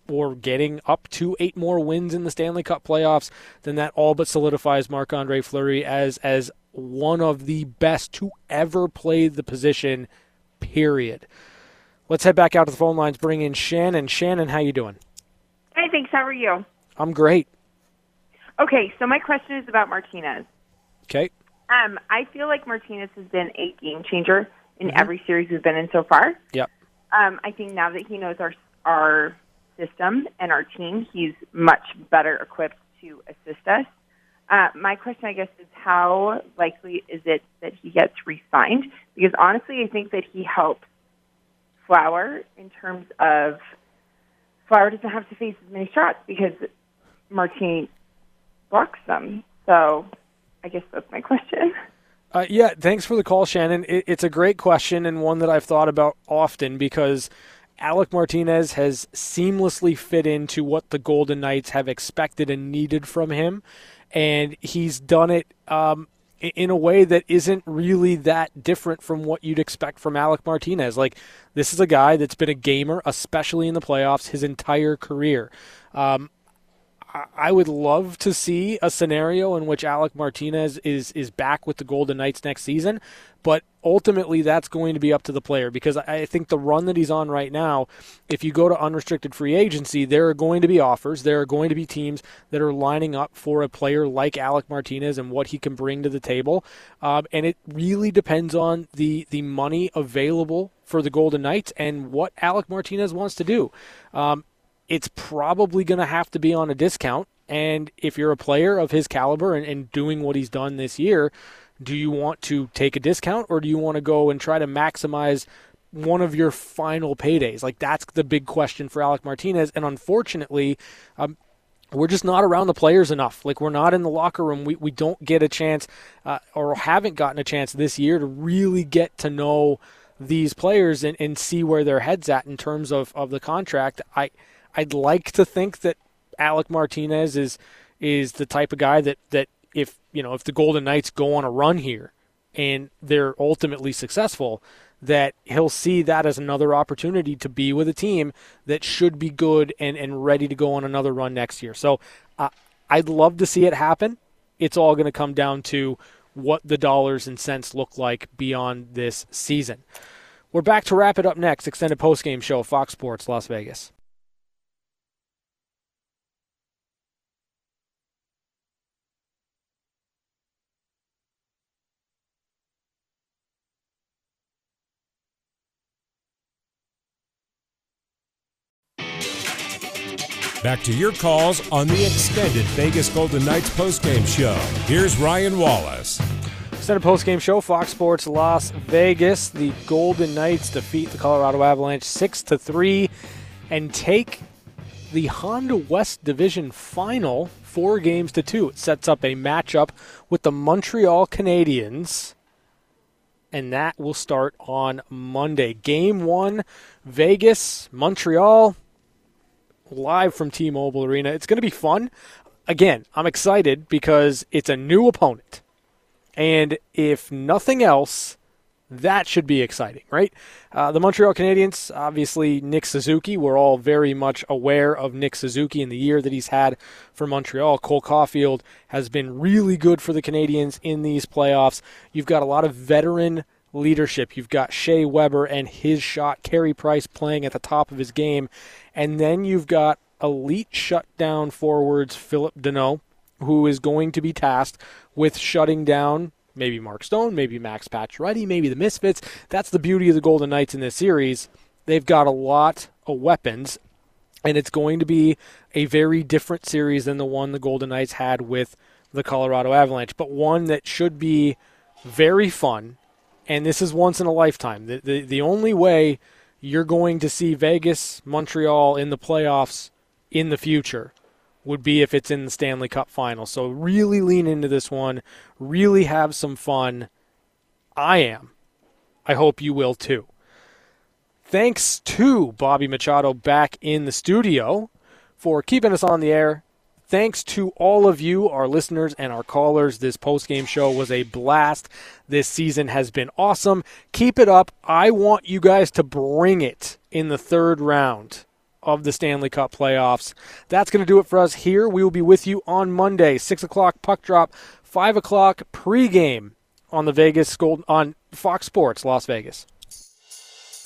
S2: or getting up to eight more wins in the Stanley Cup playoffs, then that all but solidifies Marc Andre Fleury as as one of the best to ever play the position. Period. Let's head back out to the phone lines. Bring in Shannon. Shannon, how you doing?
S24: Hey, thanks. How are you?
S2: I'm great.
S24: Okay, so my question is about Martinez.
S2: Okay.
S24: Um, I feel like Martinez has been a game changer in
S2: Mhm.
S24: every series we've been in so far.
S2: Yep.
S24: Um, I think now that he knows our our system and our team, he's much better equipped to assist us. Uh, my question, I guess, is how likely is it that he gets re-signed? Because honestly, I think that he helps Flower in terms of Flower doesn't have to face as many shots because Martini blocks them. So, I guess that's my question.
S2: Uh, yeah, thanks for the call, Shannon. It, it's a great question and one that I've thought about often because Alec Martinez has seamlessly fit into what the Golden Knights have expected and needed from him, and he's done it um, in a way that isn't really that different from what you'd expect from Alec Martinez. Like, this is a guy that's been a gamer, especially in the playoffs, his entire career. Um, I- would love to see a scenario in which Alec Martinez is is back with the Golden Knights next season, but ultimately that's going to be up to the player because I I think the run that he's on right now, if you go to unrestricted free agency, there are going to be offers, there are going to be teams that are lining up for a player like Alec Martinez and what he can bring to the table, um, and it really depends on the the money available for the Golden Knights and what Alec Martinez wants to do. Um, it's probably going to have to be on a discount. And if you're a player of his caliber and, and doing what he's done this year, do you want to take a discount or do you want to go and try to maximize one of your final paydays? Like, that's the big question for Alec Martinez. And unfortunately, um, we're just not around the players enough. Like we're not in the locker room. We we don't get a chance, uh, or haven't gotten a chance this year to really get to know these players and, and see where their heads at in terms of, of the contract. I I'd like to think that Alec Martinez is is the type of guy that, that if you know if the Golden Knights go on a run here and they're ultimately successful, that he'll see that as another opportunity to be with a team that should be good and, and ready to go on another run next year. So uh, I'd love to see it happen. It's all going to come down to what the dollars and cents look like beyond this season. We're back to wrap it up next. Extended postgame show, Fox Sports, Las Vegas.
S1: Back to your calls on the extended Vegas Golden Knights postgame show. Here's Ryan Wallace.
S2: Extended postgame show, Fox Sports Las Vegas. The Golden Knights defeat the Colorado Avalanche 6 to 3 and take the Honda West Division final four games to two. It sets up a matchup with the Montreal Canadiens, and that will start on Monday. Game one, Vegas, Montreal, live from T Mobile Arena. It's going to be fun. Again, I'm excited because it's a new opponent. And if nothing else, that should be exciting, right? Uh, the Montreal Canadiens, obviously, Nick Suzuki. We're all very much aware of Nick Suzuki and the year that he's had for Montreal. Cole Caufield has been really good for the Canadiens in these playoffs. You've got a lot of veteran leadership. You've got Shea Weber and his shot, Carey Price playing at the top of his game. And then you've got elite shutdown forwards, Phillip Danault, who is going to be tasked with shutting down maybe Mark Stone, maybe Max Pacioretty, maybe the Misfits. That's the beauty of the Golden Knights in this series. They've got a lot of weapons, and it's going to be a very different series than the one the Golden Knights had with the Colorado Avalanche, but one that should be very fun. And this is once in a lifetime. The, the, the only way you're going to see Vegas, Montreal in the playoffs in the future would be if it's in the Stanley Cup final. So really lean into this one, really have some fun. I am. I hope you will too. Thanks to Bobby Machado back in the studio for keeping us on the air. Thanks to all of you, our listeners and our callers. This post-game show was a blast. This season has been awesome. Keep it up. I want you guys to bring it in the third round of the Stanley Cup playoffs. That's going to do it for us here. We will be with you on Monday, 6 o'clock puck drop, 5 o'clock pregame on the Vegas Gold on Fox Sports Las Vegas.